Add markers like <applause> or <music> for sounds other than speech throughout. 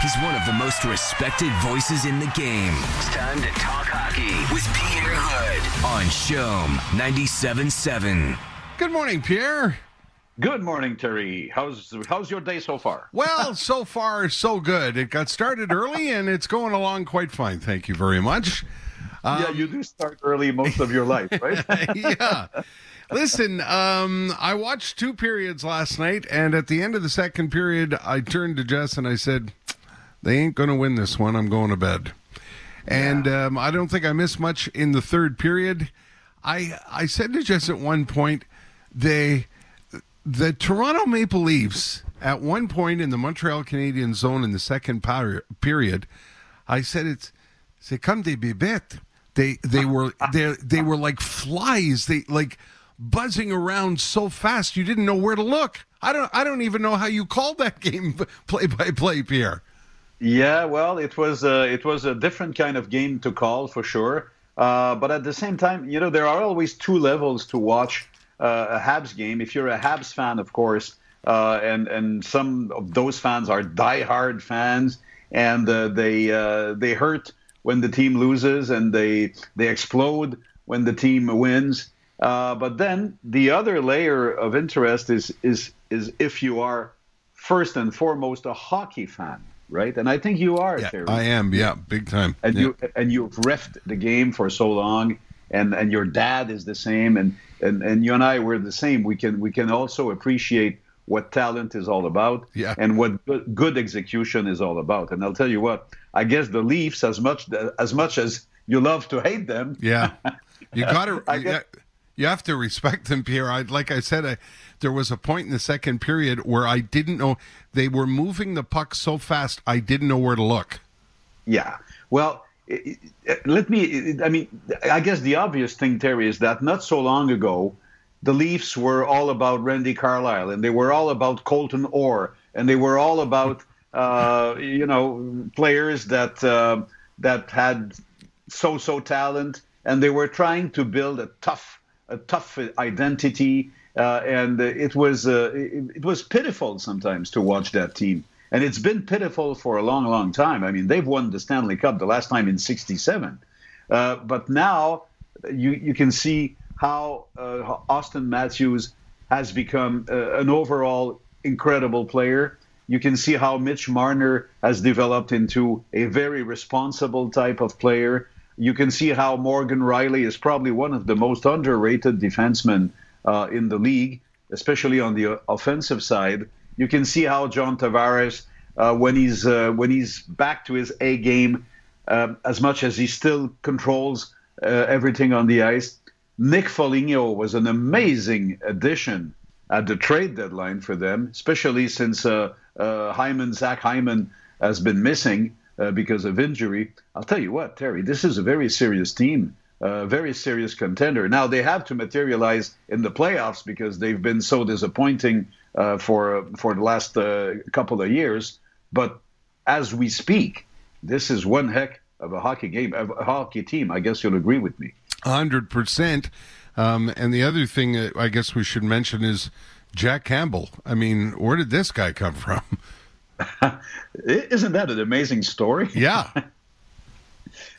He's one of the most respected voices in the game. It's time to talk hockey with Pierre Houde on CHOM 97.7. Good morning, Pierre. Good morning, Terry. How's how's your day so far? Well, <laughs> so far so good. It got started early and it's going along quite fine. Thank you very much. Um, yeah, you do start early most of your life, right? <laughs> yeah. Listen, um, I watched two periods last night, and at the end of the second period, I turned to Jess and I said, "They ain't going to win this one. I'm going to bed." And yeah. um, I don't think I missed much in the third period. I I said to Jess at one point, they the Toronto Maple Leafs at one point in the Montreal Canadiens zone in the second period, I said it's c'est comme des bébêtes. They they were they they were like flies. They like buzzing around so fast you didn't know where to look. I don't I don't even know how you called that <laughs> game play by play, Pierre. Yeah, well, it was a, it was a different kind of game to call for sure. Uh, but at the same time, you know, there are always two levels to watch uh, a Habs game. If you're a Habs fan, of course, uh, and and some of those fans are diehard fans, and uh, they uh, they hurt when the team loses, and they they explode when the team wins. Uh, but then the other layer of interest is is is if you are first and foremost a hockey fan, right? And I think you are. Yeah, Terry. I am. Yeah, big time. And yeah. you and you've refed the game for so long, and and your dad is the same, and and and you and I were the same. We can we can also appreciate what talent is all about yeah. and what good execution is all about. And I'll tell you what, I guess the Leafs, as much as much as you love to hate them, yeah, you got to <laughs> you have to respect them, Pierre. I, like I said, I, there was a point in the second period where I didn't know they were moving the puck so fast, I didn't know where to look. Yeah. Well, it, it, let me. It, I mean, I guess the obvious thing, Terry, is that not so long ago, the Leafs were all about Randy Carlyle, and they were all about Colton Orr, and they were all about <laughs> uh, you know players that uh, that had so-so talent, and they were trying to build a tough a tough identity, uh, and it was uh, it, it, was pitiful sometimes to watch that team. And it's been pitiful for a long, long time. I mean, they've won the Stanley Cup the last time in '67, uh, but now you you can see how uh, Auston Matthews has become uh, an overall incredible player. You can see how Mitch Marner has developed into a very responsible type of player you can see how Morgan Rielly is probably one of the most underrated defensemen uh, in the league, especially on the offensive side. You can see how John Tavares, uh, when he's uh, when he's back to his A game, um, as much as he still controls uh, everything on the ice. Nick Foligno was an amazing addition at the trade deadline for them, especially since uh, uh, Hyman, Zach Hyman, has been missing uh, because of injury. I'll tell you what, Terry, this is a very serious team, a very serious contender. Now they have to materialize in the playoffs because they've been so disappointing uh, for for the last uh, couple of years. But as we speak, this is one heck of a hockey game, a hockey team. I guess you'll agree with me. hundred percent. Um, and the other thing I guess we should mention is Jack Campbell. I mean, where did this guy come from? <laughs> <laughs> Isn't that an amazing story? <laughs> Yeah.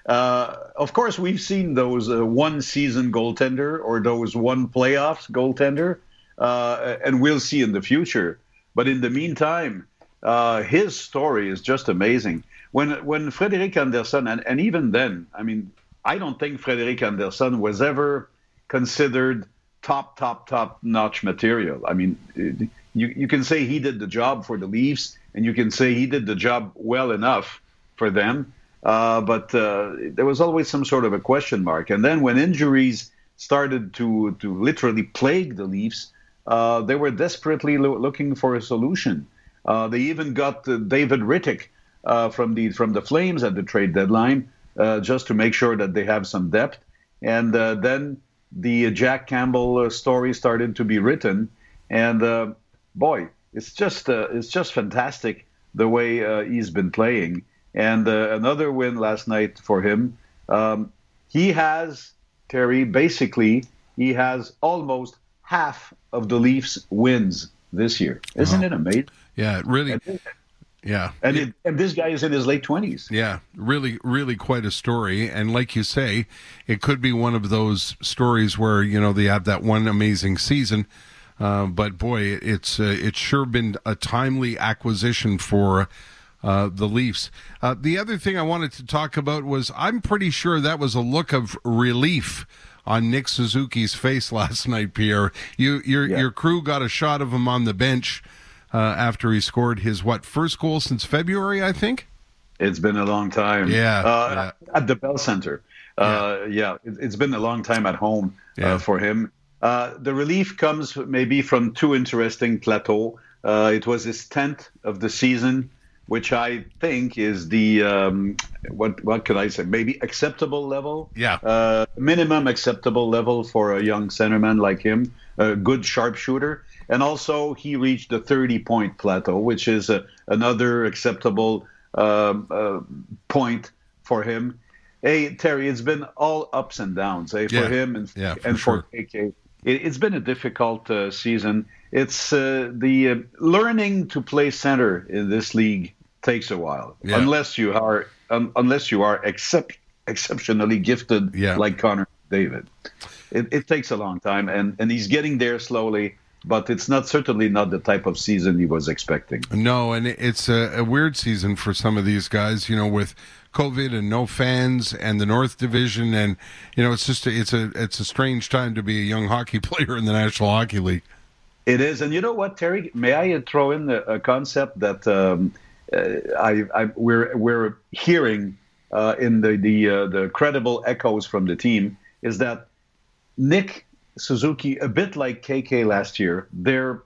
uh, of course, we've seen those uh, one season goaltender or those one playoffs goaltender, uh, and we'll see in the future. But in the meantime, uh, his story is just amazing. When when Frederik Andersen, and, and even then, I mean, I don't think Frederik Andersen was ever considered top, top, top notch material. I mean, you, you can say he did the job for the Leafs and you can say he did the job well enough for them. Uh, but uh, there was always some sort of a question mark. And then when injuries started to to literally plague the Leafs, uh, they were desperately lo- looking for a solution. Uh, they even got uh, David Rittich uh, from the from the Flames at the trade deadline just to make sure that they have some depth. And then the Jack Campbell story started to be written, and boy, it's just uh, it's just fantastic the way uh, he's been playing. And uh, another win last night for him. Um, he has Terry basically he has almost half of the Leafs wins this year. Isn't it amazing? Yeah, it really. Yeah. And, it, and this guy is in his late 20s. Yeah, really, really quite a story. And like you say, it could be one of those stories where, you know, they have that one amazing season. Uh, but boy, it's uh, it's sure been a timely acquisition for uh, the Leafs. Uh, the other thing I wanted to talk about was I'm pretty sure that was a look of relief on Nick Suzuki's face <laughs> last night, Pierre. You your yeah. your crew got a shot of him on the bench uh, after he scored his what first goal since February, I think. It's been a long time. Yeah, uh, yeah. at the Bell Center. Uh, yeah, yeah it, has been a long time at home uh, for him. Uh, the relief comes maybe from two interesting plateaux. Uh, it was his tenth of the season, which I think is the um, what what could I say? Maybe acceptable level. Yeah. Uh, minimum acceptable level for a young centerman like him, a good sharpshooter, and also he reached the 30 point plateau, which is a, another acceptable um, uh, point for him. Hey Terry, it's been all ups and downs, hey, for yeah. him and yeah, and for, for KK it, has been a difficult uh, season. It's uh, the uh, learning to play center in this league takes a while, yeah. unless you are um, unless you are except, exceptionally gifted yeah. like Connor McDavid. It, it, takes a long time, and, and he's getting there slowly. But it's not certainly not the type of season he was expecting. No, and it's a, a weird season for some of these guys. You know, with COVID and no fans and the North Division, and you know, it's just a, it's a it's a strange time to be a young <laughs> hockey player in the National Hockey League. It is, and you know what, Terry? May I throw in a, a concept that um, uh, I, I, we're we're hearing uh, in the the uh, the credible echoes from the team is that Nick Suzuki, a bit like KK last year, they're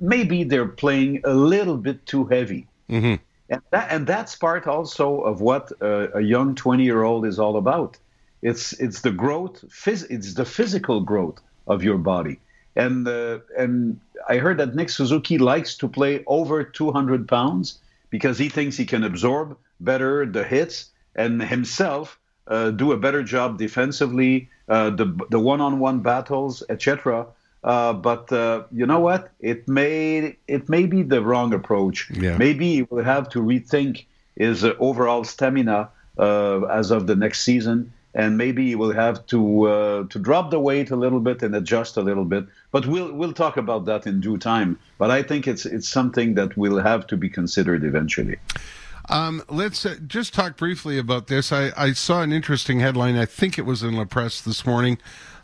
maybe they're playing a little bit too heavy. Mm-hmm. And, that, and that's part also of what a, a young 20 year old is all about. It's, it's the growth, phys- it's the physical growth of your body. And, uh, and I heard that Nick Suzuki likes to play over 200 pounds because he thinks he can absorb better the hits and himself uh, do a better job defensively, uh, the, the one-on-one battles, etc. Uh, but uh, you know what? It may it may be the wrong approach. Yeah. Maybe he will have to rethink his uh, overall stamina uh, as of the next season, and maybe he will have to uh, to drop the weight a little bit and adjust a little bit. But we'll we'll talk about that in due time. But I think it's it's something that will have to be considered eventually. Um, let's uh, just talk briefly about this. I, I saw an interesting headline. I think it was in La Presse this morning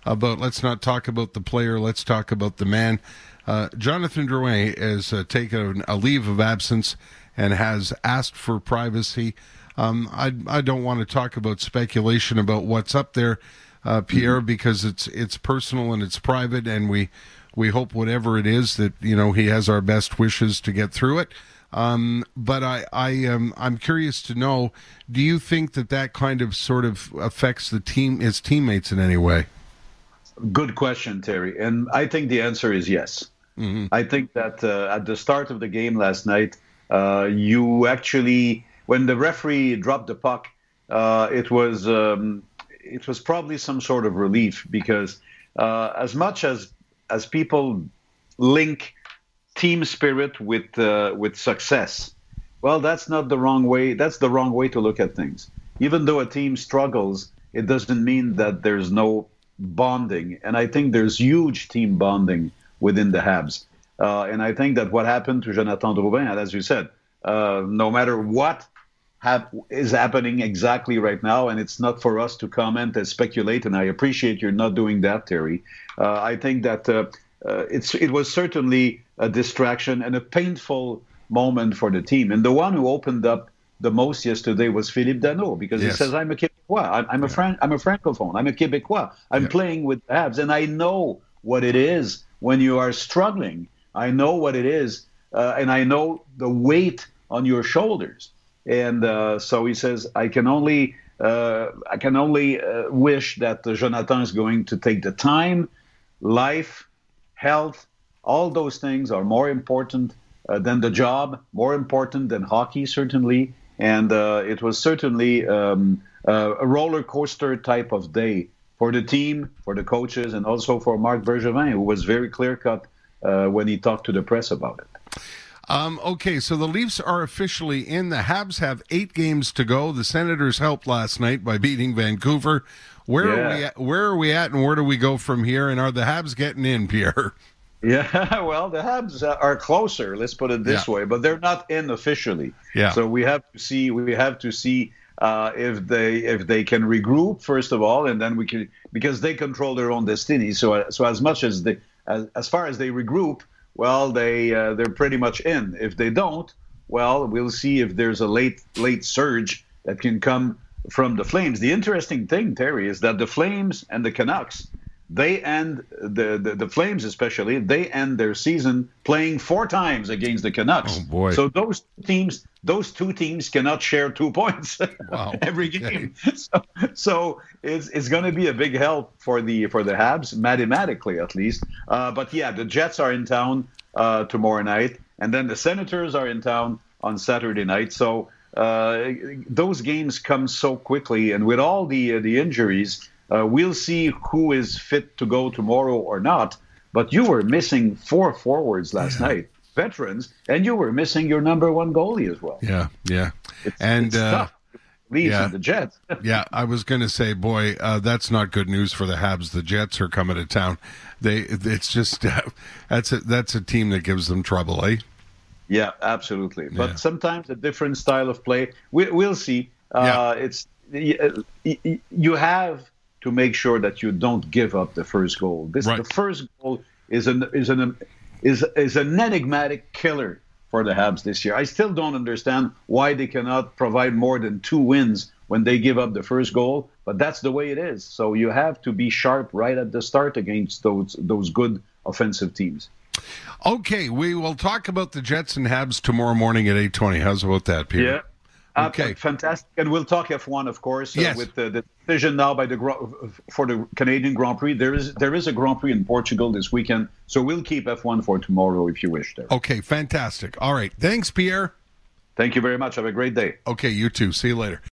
about let's not talk about the player, let's talk about the man. Uh, Jonathan Drouin has uh, taken a leave of absence and has asked for privacy. Um, I, I don't want to talk about speculation about what's up there, uh, Pierre, mm-hmm. because it's it's personal and it's private, and we we hope whatever it is that you know he has our best wishes to get through it. Um, but I, I am I'm curious to know, do you think that that kind of sort of affects the team, his teammates in any way? Good question, Terry. And I think the answer is yes. Mm-hmm. I think that uh, at the start of the game last night, uh, you actually, when the referee dropped the puck, uh, it was um, it was probably some sort of relief because uh, as much as as people link team spirit with uh, with success, well, that's not the wrong way. That's the wrong way to look at things. Even though a team struggles, it doesn't mean that there's no bonding, and I think there's huge team bonding within the Habs. Uh, and I think that what happened to Jonathan Drouin, as you said, uh, no matter what is happening exactly right now, and it's not for us to comment and speculate, and I appreciate you're not doing that, Terry. Uh, I think that uh, uh, it's it was certainly a distraction and a painful moment for the team. And the one who opened up the most yesterday was Philippe Danault because yes. he says, "I'm a Québécois. I'm, I'm a yeah. Fran- I'm a francophone. I'm a Québécois. I'm yeah. playing with Habs, and I know what it is when you are struggling. I know what it is, uh, and I know the weight on your shoulders. And uh, so he says, I can only uh, I can only uh, wish that Jonathan is going to take the time, life, health, all those things are more important uh, than the job, more important than hockey, certainly. And uh, it was certainly um, uh, a roller coaster type of day for the team, for the coaches, and also for Marc Bergevin, who was very clear cut uh, when he talked to the press about it. Um, okay, so the Leafs are officially in. The Habs have eight games to go. The Senators helped last night by beating Vancouver. Where Yeah. are we? At, where are we at, and where do we go from here? And are the Habs getting in, Pierre? Yeah, <laughs> well, the Habs are closer. Let's put it this Yeah. way, but they're not in officially. Yeah. So we have to see. We have to see uh, if they if they can regroup first of all, and then we can because they control their own destiny. So so as much as they as, as far as they regroup, well, they uh, they're pretty much in. If they don't, well, we'll see if there's a late late surge that can come from the Flames. The interesting thing, Terry, is that the Flames and the Canucks they end the, the the Flames especially they end their season playing four times against the Canucks. Oh, boy. So those teams those two teams cannot share two <laughs> points Wow. <laughs> every game. So, so it's it's going to be a big help for the for the Habs mathematically at least. Uh, but yeah, the Jets are in town uh, tomorrow night, and then the Senators are in town on Saturday night. So uh, those games come so quickly, and with all the uh, the injuries, uh, we'll see who is fit to go tomorrow or not. But you were missing four forwards last night, veterans, and you were missing your number one goalie as well. Yeah, yeah, It's, and it's uh, yeah. and the Jets. <laughs> yeah. I was going to say, boy, uh, that's not good news for the Habs. The Jets are coming to town. They, it's just uh, <laughs> that's a that's a team that gives them trouble, eh? Yeah, absolutely. But Yeah. sometimes a different style of play. We, we'll see. Uh, It's y- y- you have to make sure that you don't give up the first goal. This Right. the first goal is an is an is is an enigmatic killer for the Habs this year. I still don't understand why they cannot provide more than two wins when they give up the first goal, but that's the way it is. So you have to be sharp right at the start against those those good offensive teams. Okay, we will talk about the Jets and Habs tomorrow morning at eight twenty. How's about that, Peter? Yeah. Uh, Okay. fantastic. And we'll talk F1, of course, uh, Yes. with the, the decision now by the for the Canadian Grand Prix. There is there is a Grand Prix in Portugal this weekend, so we'll keep F1 for tomorrow if you wish. There. Okay, fantastic. All right, thanks, Pierre. Thank you very much. Have a great day. Okay, you too. See you later.